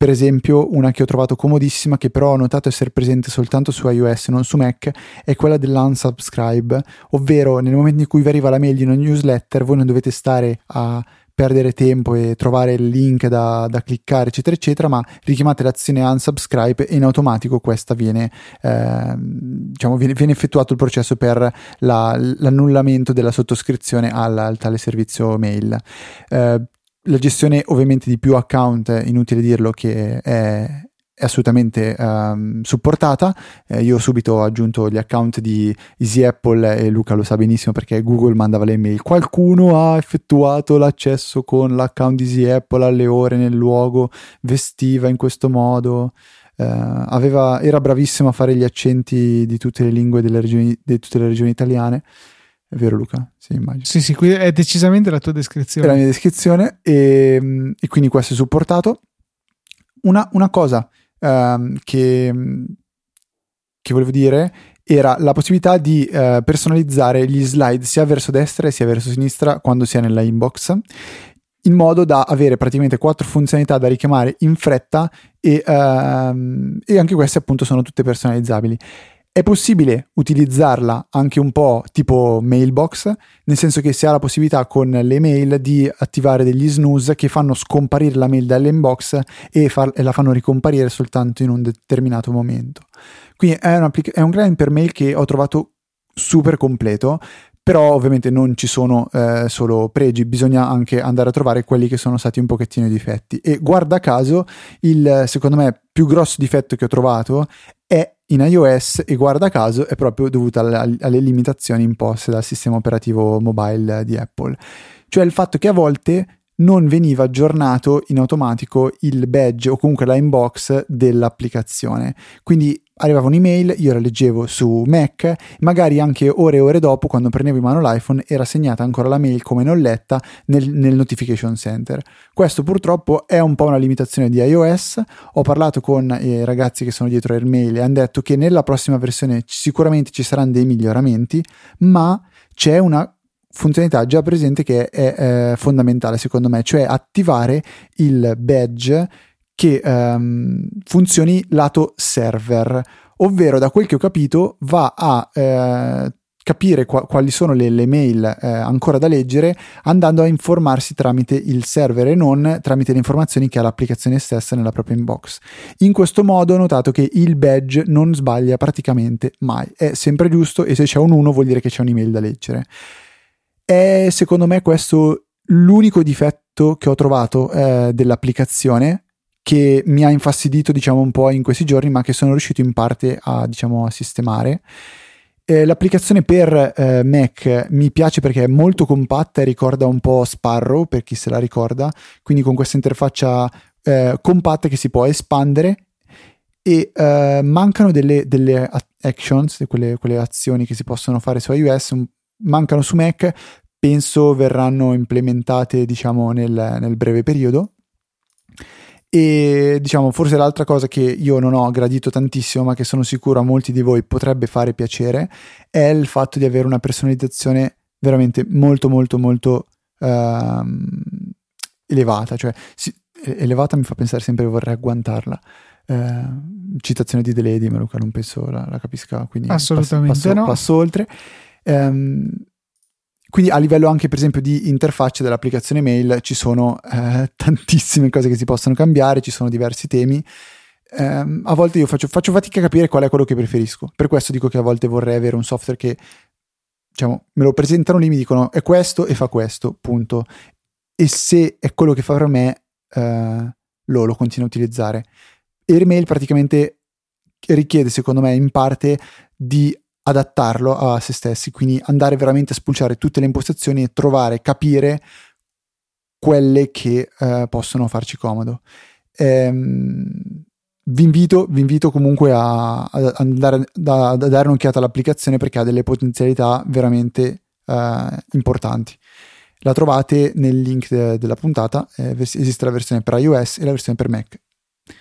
S2: per esempio, una che ho trovato comodissima, che però ho notato essere presente soltanto su iOS e non su Mac, è quella dell'unsubscribe, ovvero nel momento in cui vi arriva la mail di una newsletter, voi non dovete stare a perdere tempo e trovare il link da, da, cliccare, eccetera, eccetera, ma richiamate l'azione unsubscribe e in automatico questa viene, eh, diciamo, viene, viene, effettuato il processo per la, l'annullamento della sottoscrizione al, al tale servizio mail. Eh, la gestione ovviamente di più account, inutile dirlo che è, assolutamente um, supportata. Eh, io ho subito aggiunto gli account di Easy Apple e Luca lo sa benissimo perché Google mandava le mail. Qualcuno ha effettuato l'accesso con l'account di Easy Apple alle ore nel luogo, vestiva in questo modo. Uh, aveva, era bravissimo a fare gli accenti di tutte le lingue delle regioni, di tutte le regioni italiane. È vero Luca? Sì, immagino.
S1: Sì, sì, qui è decisamente la tua descrizione.
S2: È la mia descrizione e, e quindi questo è supportato. Una, una cosa um, che, che, volevo dire era la possibilità di uh, personalizzare gli slide sia verso destra sia verso sinistra quando si è nella inbox in modo da avere praticamente quattro funzionalità da richiamare in fretta e, uh, e anche queste appunto sono tutte personalizzabili. È possibile utilizzarla anche un po' tipo mailbox, nel senso che si ha la possibilità con le mail di attivare degli snooze che fanno scomparire la mail dall'inbox e, far, e la fanno ricomparire soltanto in un determinato momento. Quindi è è un client per mail che ho trovato super completo però ovviamente non ci sono eh, solo pregi, bisogna anche andare a trovare quelli che sono stati un pochettino i difetti e guarda caso il secondo me più grosso difetto che ho trovato è in iOS e guarda caso è proprio dovuta alle, alle limitazioni imposte dal sistema operativo mobile di Apple, cioè il fatto che a volte non veniva aggiornato in automatico il badge o comunque la inbox dell'applicazione. Quindi arrivava un'email, io la leggevo su Mac, magari anche ore e ore dopo, quando prendevo in mano l'iPhone, era segnata ancora la mail come non letta nel, nel notification center. Questo purtroppo è un po' una limitazione di iOS. Ho parlato con i ragazzi che sono dietro Airmail e hanno detto che nella prossima versione sicuramente ci saranno dei miglioramenti, ma c'è una funzionalità già presente che è, è, fondamentale secondo me, cioè attivare il badge che um, funzioni lato server, ovvero da quel che ho capito va a eh, capire qua- quali sono le, le mail eh, ancora da leggere andando a informarsi tramite il server e non tramite le informazioni che ha l'applicazione stessa nella propria inbox. In questo modo ho notato che il badge non sbaglia praticamente mai, è sempre giusto e se c'è un 1 vuol dire che c'è un'email da leggere. È secondo me questo l'unico difetto che ho trovato eh, dell'applicazione che mi ha infastidito diciamo un po' in questi giorni ma che sono riuscito in parte a diciamo a sistemare. Eh, l'applicazione per eh, Mac mi piace perché è molto compatta e ricorda un po' Sparrow per chi se la ricorda. Quindi con questa interfaccia eh, compatta che si può espandere. E eh, mancano delle, delle actions quelle, quelle azioni che si possono fare su iOS. Mancano su Mac. Penso verranno implementate diciamo nel, nel breve periodo e diciamo forse l'altra cosa che io non ho gradito tantissimo ma che sono sicuro a molti di voi potrebbe fare piacere è il fatto di avere una personalizzazione veramente molto molto molto uh, elevata. Cioè si, elevata mi fa pensare sempre che vorrei agguantarla. Uh, citazione di Deledi ma Luca non penso la, la capisca quindi
S1: assolutamente
S2: passo, passo,
S1: no.
S2: passo oltre. Um, quindi a livello anche per esempio di interfaccia dell'applicazione mail ci sono eh, tantissime cose che si possono cambiare, ci sono diversi temi. Eh, a volte io faccio, faccio, fatica a capire qual è quello che preferisco. Per questo dico che a volte vorrei avere un software che diciamo, me lo presentano lì, mi dicono è questo e fa questo, punto. e se è quello che fa per me, eh, lo, lo continuo a utilizzare. Airmail praticamente richiede, secondo me, in parte di adattarlo a se stessi, quindi andare veramente a spulciare tutte le impostazioni e trovare, capire quelle che eh, possono farci comodo. Ehm, vi, invito, vi invito, comunque a, a andare a, a, dare un'occhiata all'applicazione perché ha delle potenzialità veramente eh, importanti. La trovate nel link de- della puntata, eh, esiste la versione per iOS e la versione per Mac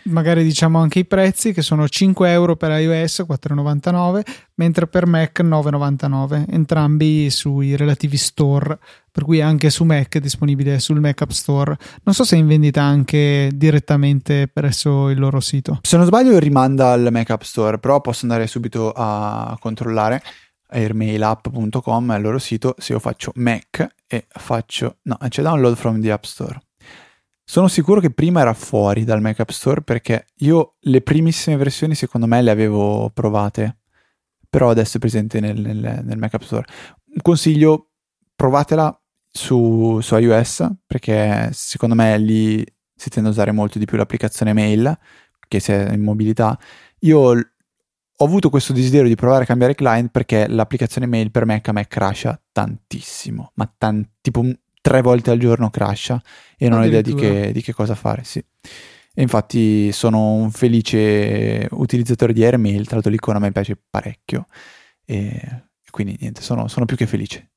S1: magari diciamo anche i prezzi che sono 5 euro per iOS 4,99 mentre per Mac 9,99 entrambi sui relativi store per cui anche su Mac è disponibile sul Mac App Store. Non so se è in vendita anche direttamente presso il loro sito.
S2: Se non sbaglio rimanda al Mac App Store però posso andare subito a controllare airmailapp.com è il loro sito se io faccio Mac e faccio no c'è download from the App Store sono sicuro che prima era fuori dal Mac App Store perché io le primissime versioni secondo me le avevo provate, però adesso è presente nel, nel, nel Mac App Store. Un consiglio, provatela su, su, iOS perché secondo me lì si tende a usare molto di più l'applicazione mail che se è in mobilità. Io ho avuto questo desiderio di provare a cambiare client perché l'applicazione mail per Mac a me crasha tantissimo, ma tan- tipo tre volte al giorno crasha e non ho idea di che, di che, cosa fare, sì. E infatti sono un felice utilizzatore di Airmail, tra l'altro l'icona a me piace parecchio e quindi niente, sono, sono più che felice.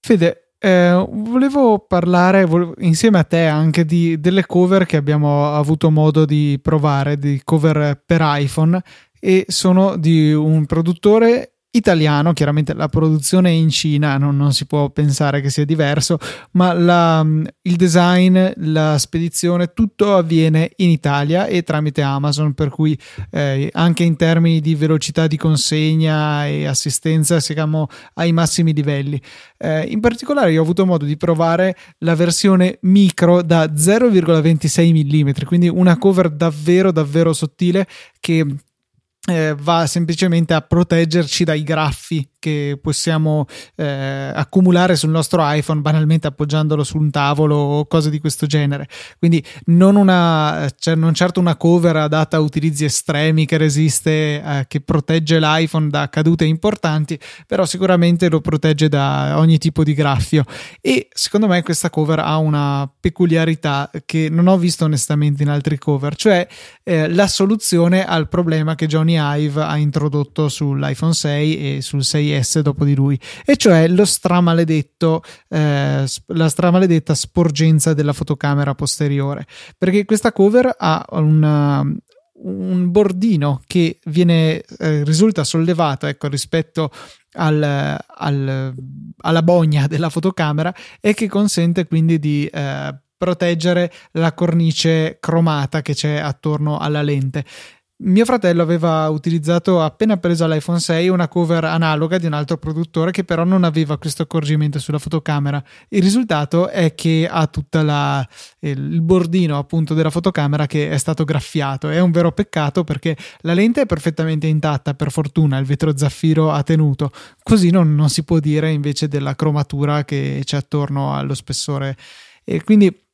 S1: Fede, eh, volevo parlare volevo, insieme a te anche di, delle cover che abbiamo avuto modo di provare, di cover per iPhone e sono di un produttore italiano, chiaramente la produzione è in Cina, non, non, si può pensare che sia diverso, ma la, il design, la spedizione, tutto avviene in Italia e tramite Amazon, per cui eh, anche in termini di velocità di consegna e assistenza siamo ai massimi livelli. Eh, in particolare io ho avuto modo di provare la versione micro da 0,26 mm, quindi una cover davvero davvero sottile che eh, va semplicemente a proteggerci dai graffi che possiamo eh, accumulare sul nostro iPhone banalmente appoggiandolo su un tavolo o cose di questo genere. Quindi non, una, cioè non certo una cover adatta a utilizzi estremi che resiste, eh, che protegge l'iPhone da cadute importanti, però sicuramente lo protegge da ogni tipo di graffio. E secondo me questa cover ha una peculiarità che non ho visto onestamente in altri cover, cioè eh, la soluzione al problema che Johnny Ive ha introdotto sull'iPhone 6 e sul 6 iOS dopo di lui, e cioè lo stramaledetto, eh, la stramaledetta sporgenza della fotocamera posteriore. Perché questa cover ha una, un bordino che viene, eh, risulta sollevato ecco, rispetto al, al, alla bogna della fotocamera e che consente quindi di eh, proteggere la cornice cromata che c'è attorno alla lente. Mio fratello aveva utilizzato appena preso l'iPhone 6 una cover analoga di un altro produttore che però non aveva questo accorgimento sulla fotocamera. Il risultato è che ha tutto il bordino appunto della fotocamera che è stato graffiato. È un vero peccato perché la lente è perfettamente intatta, per fortuna il vetro zaffiro ha tenuto. Così non, non si può dire invece della cromatura che c'è attorno allo spessore. E quindi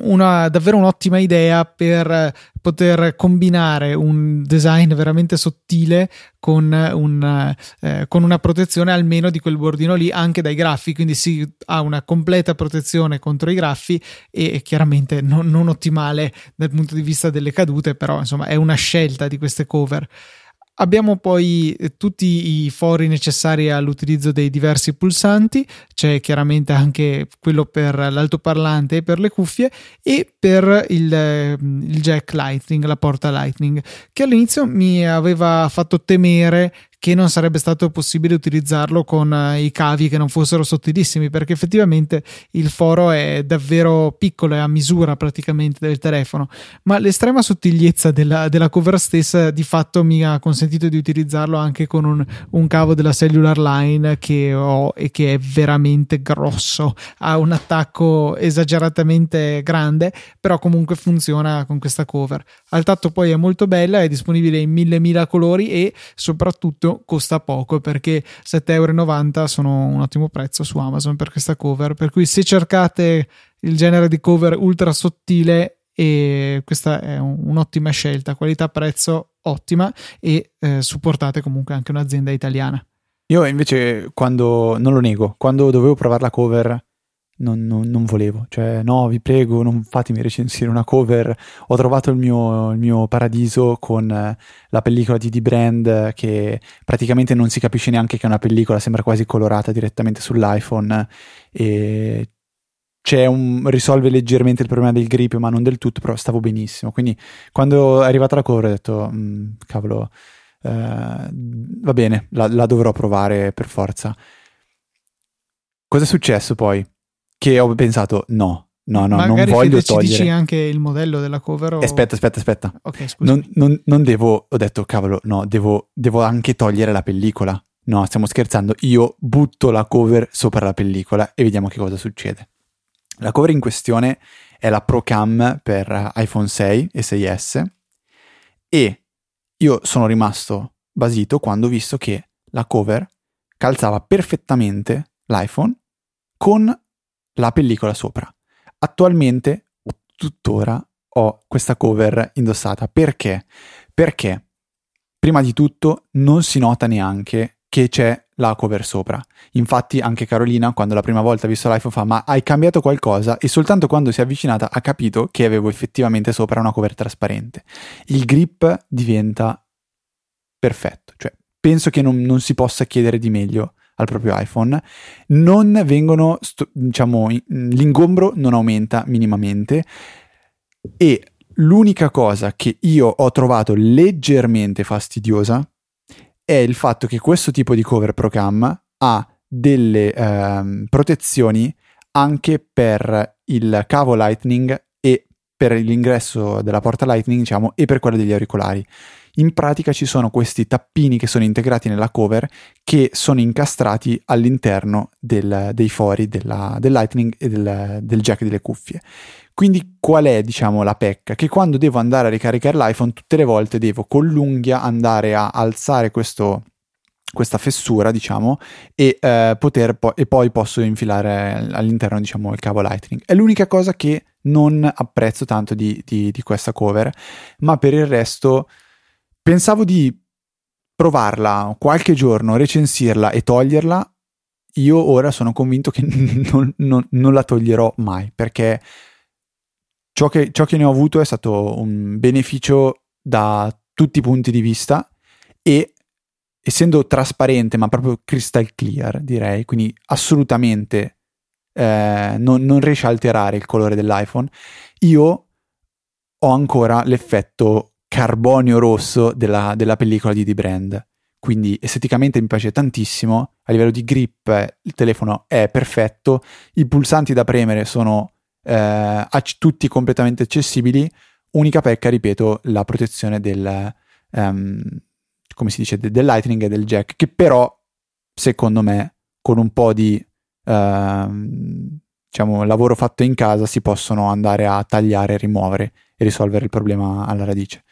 S1: una, davvero un'ottima idea per poter combinare un design veramente sottile con, un, eh, con, una protezione almeno di quel bordino lì anche dai graffi. Quindi si ha una completa protezione contro i graffi e chiaramente non, non ottimale dal punto di vista delle cadute però insomma è una scelta di queste cover Abbiamo poi eh, tutti i fori necessari all'utilizzo dei diversi pulsanti, c'è chiaramente anche quello per l'altoparlante e per le cuffie e per il, eh, il jack Lightning, la porta Lightning, che all'inizio mi aveva fatto temere che non sarebbe stato possibile utilizzarlo con uh, i cavi che non fossero sottilissimi perché effettivamente il foro è davvero piccolo è a misura praticamente del telefono. Ma l'estrema sottigliezza della, della cover stessa di fatto mi ha consentito di utilizzarlo anche con un, un cavo della cellular line che ho e che è veramente grosso. Ha un attacco esageratamente grande però comunque funziona con questa cover. Al tatto poi è molto bella è disponibile in mille mila colori e soprattutto subito costa poco perché 7,90 euro sono un ottimo prezzo su Amazon per questa cover. Per cui se cercate il genere di cover ultra sottile, e questa è un, un'ottima scelta, qualità-prezzo ottima e eh, supportate comunque anche un'azienda italiana.
S2: Io invece quando, non lo nego, quando dovevo provare la cover non, non, non, volevo, cioè no, vi prego, non fatemi recensire una cover. Ho trovato il mio, il mio paradiso con eh, la pellicola di D-Brand che praticamente non si capisce neanche che è una pellicola, sembra quasi colorata direttamente sull'iPhone e un, risolve leggermente il problema del grip, ma non del tutto, però stavo benissimo. Quindi quando è arrivata la cover ho detto, mm, cavolo eh, va bene, la, la, dovrò provare per forza. Cosa è successo poi? Che ho pensato, no, no, no,
S1: Magari
S2: non voglio
S1: ci
S2: togliere.
S1: dici anche il modello della cover? O...
S2: Aspetta, aspetta, aspetta.
S1: Ok,
S2: non, non, non, devo, ho detto, cavolo, no, devo, devo anche togliere la pellicola. No, stiamo scherzando. Io butto la cover sopra la pellicola e vediamo che cosa succede. La cover in questione è la Pro Cam per iPhone 6 e 6S e io sono rimasto basito quando ho visto che la cover calzava perfettamente l'iPhone con la pellicola sopra. Attualmente, tuttora, ho questa cover indossata. Perché? Perché, prima di tutto, non si nota neanche che c'è la cover sopra. Infatti anche Carolina quando la prima volta ha visto l'iPhone fa ma hai cambiato qualcosa e soltanto quando si è avvicinata ha capito che avevo effettivamente sopra una cover trasparente. Il grip diventa perfetto, cioè penso che non, non si possa chiedere di meglio al proprio iPhone. Non vengono, sto, diciamo, l'ingombro non aumenta minimamente e l'unica cosa che io ho trovato leggermente fastidiosa è il fatto che questo tipo di cover Procam ha delle ehm, protezioni anche per il cavo Lightning e per l'ingresso della porta Lightning, diciamo, e per quello degli auricolari. In pratica ci sono questi tappini che sono integrati nella cover che sono incastrati all'interno del, dei fori della, del Lightning e del, del jack delle cuffie. Quindi qual è, diciamo, la pecca? Che quando devo andare a ricaricare l'iPhone, tutte le volte devo con l'unghia andare a alzare questo, questa fessura, diciamo, e, eh, poter po- e poi posso infilare all'interno, diciamo, il cavo Lightning. È l'unica cosa che non apprezzo tanto di, di, di questa cover, ma per il resto pensavo di provarla qualche giorno, recensirla e toglierla. Io ora sono convinto che non, non, non la toglierò mai perché ciò che, ciò che ne ho avuto è stato un beneficio da tutti i punti di vista e essendo trasparente ma proprio crystal clear direi quindi assolutamente eh, non, non, riesce a alterare il colore dell'iPhone io ho ancora l'effetto carbonio rosso della, della pellicola di D-Brand quindi esteticamente mi piace tantissimo a livello di grip il telefono è perfetto i pulsanti da premere sono eh, tutti completamente accessibili. Unica pecca, ripeto, la protezione del, um, come si dice, del Lightning e del jack, che però, secondo me, con un po' di uh, diciamo, lavoro fatto in casa si possono andare a tagliare, rimuovere e risolvere il problema alla radice.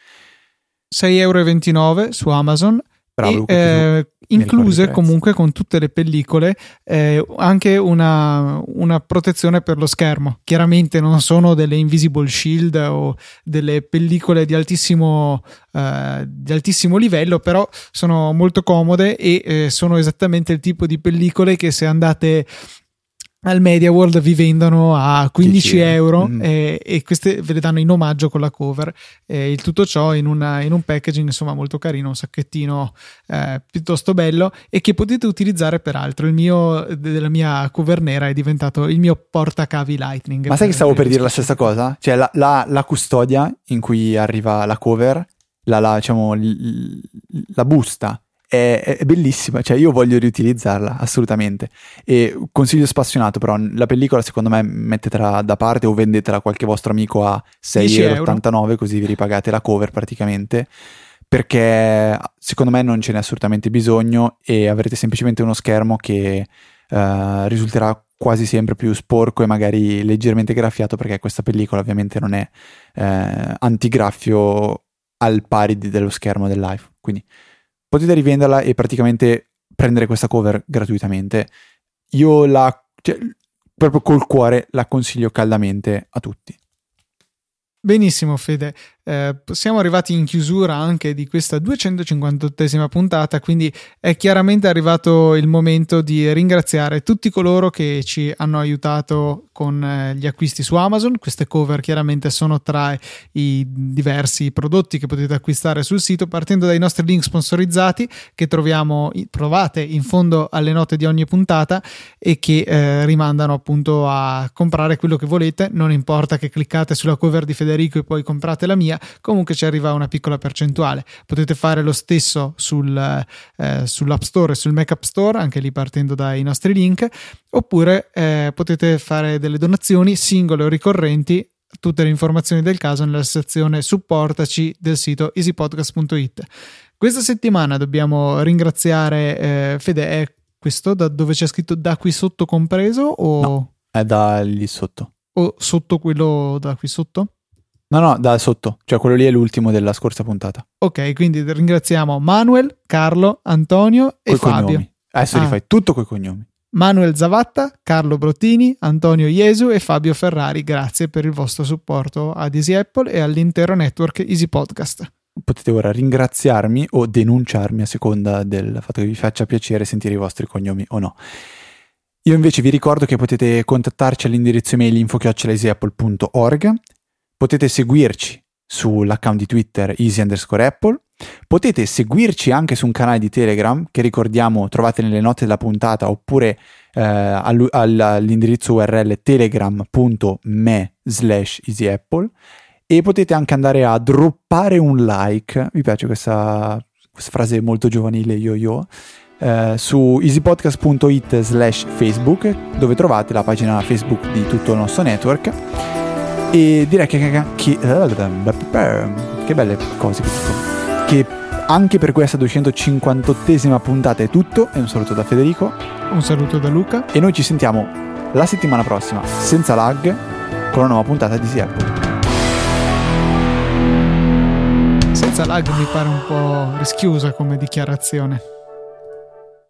S1: 6,29 euro su Amazon Bravo, e, eh, incluse comunque con tutte le pellicole eh, anche una, una, protezione per lo schermo. Chiaramente non sono delle invisible shield o delle pellicole di altissimo, eh, di altissimo livello, però sono molto comode e eh, sono esattamente il tipo di pellicole che se andate al Media World vi vendono a 15 euro mm. e, e, queste ve le danno in omaggio con la cover. E il tutto ciò in, una, in, un packaging insomma molto carino, un sacchettino eh, piuttosto bello e che potete utilizzare peraltro. Il mio della mia cover nera è diventato il mio portacavi Lightning.
S2: Ma sai che stavo per dire la stessa cosa? Cioè la, la, la custodia in cui arriva la cover, la, la, diciamo, la busta è, è, bellissima, cioè io voglio riutilizzarla assolutamente. E consiglio spassionato, però la pellicola secondo me mettetela da parte o vendetela a qualche vostro amico a 6,89 euro così vi ripagate la cover praticamente. Perché secondo me non ce n'è assolutamente bisogno e avrete semplicemente uno schermo che uh, risulterà quasi sempre più sporco e magari leggermente graffiato perché questa pellicola ovviamente non è eh, antigraffio al pari dello schermo dell'iPhone. Quindi potete rivenderla e praticamente prendere questa cover gratuitamente. Io la, cioè, proprio col cuore la consiglio caldamente a tutti.
S1: Benissimo Fede, eh, siamo arrivati in chiusura anche di questa 258esima puntata, quindi è chiaramente arrivato il momento di ringraziare tutti coloro che ci hanno aiutato con eh, gli acquisti su Amazon. Queste cover chiaramente sono tra i diversi prodotti che potete acquistare sul sito, partendo dai nostri link sponsorizzati che troviamo, trovate in fondo alle note di ogni puntata e che eh, rimandano appunto a comprare quello che volete. Non importa che cliccate sulla cover di Federico e poi comprate la mia comunque ci arriva una piccola percentuale. Potete fare lo stesso sul, eh, sull'App Store e sul Mac App Store, anche lì partendo dai nostri link, oppure eh, potete fare delle donazioni singole o ricorrenti tutte le informazioni del caso nella sezione supportaci del sito easypodcast.it. Questa settimana dobbiamo ringraziare eh, Fede, è questo da dove c'è scritto da qui sotto compreso o
S2: no, è da lì sotto.
S1: O sotto quello da qui sotto?
S2: No, no, da sotto, cioè quello lì è l'ultimo della scorsa puntata.
S1: Ok, quindi ringraziamo Manuel, Carlo, Antonio e
S2: coi
S1: Fabio.
S2: Cognomi. Adesso ah. rifai tutto coi cognomi.
S1: Manuel Zavatta, Carlo Brottini, Antonio Iesu e Fabio Ferrari, grazie per il vostro supporto ad Easy Apple e all'intero network Easy Podcast.
S2: Potete ora ringraziarmi o denunciarmi a seconda del fatto che vi faccia piacere sentire i vostri cognomi o no. Io invece vi ricordo che potete contattarci all'indirizzo email info.easyapple.org potete seguirci sull'account di Twitter easy underscore apple. Potete seguirci anche su un canale di Telegram che ricordiamo trovate nelle note della puntata oppure eh, all'indirizzo url telegram.me slash easyapple e potete anche andare a droppare un like. Mi piace questa, questa frase molto giovanile yo yo. Eh, su easypodcast.it slash facebook dove trovate la pagina facebook di tutto il nostro network e direi che, che, che, belle cose che dico. Che anche per questa 258esima puntata è tutto. E un saluto da Federico.
S1: Un saluto da Luca.
S2: E noi ci sentiamo la settimana prossima, senza lag, con una nuova puntata di Apple.
S1: Senza lag mi pare un po' rischiosa come dichiarazione.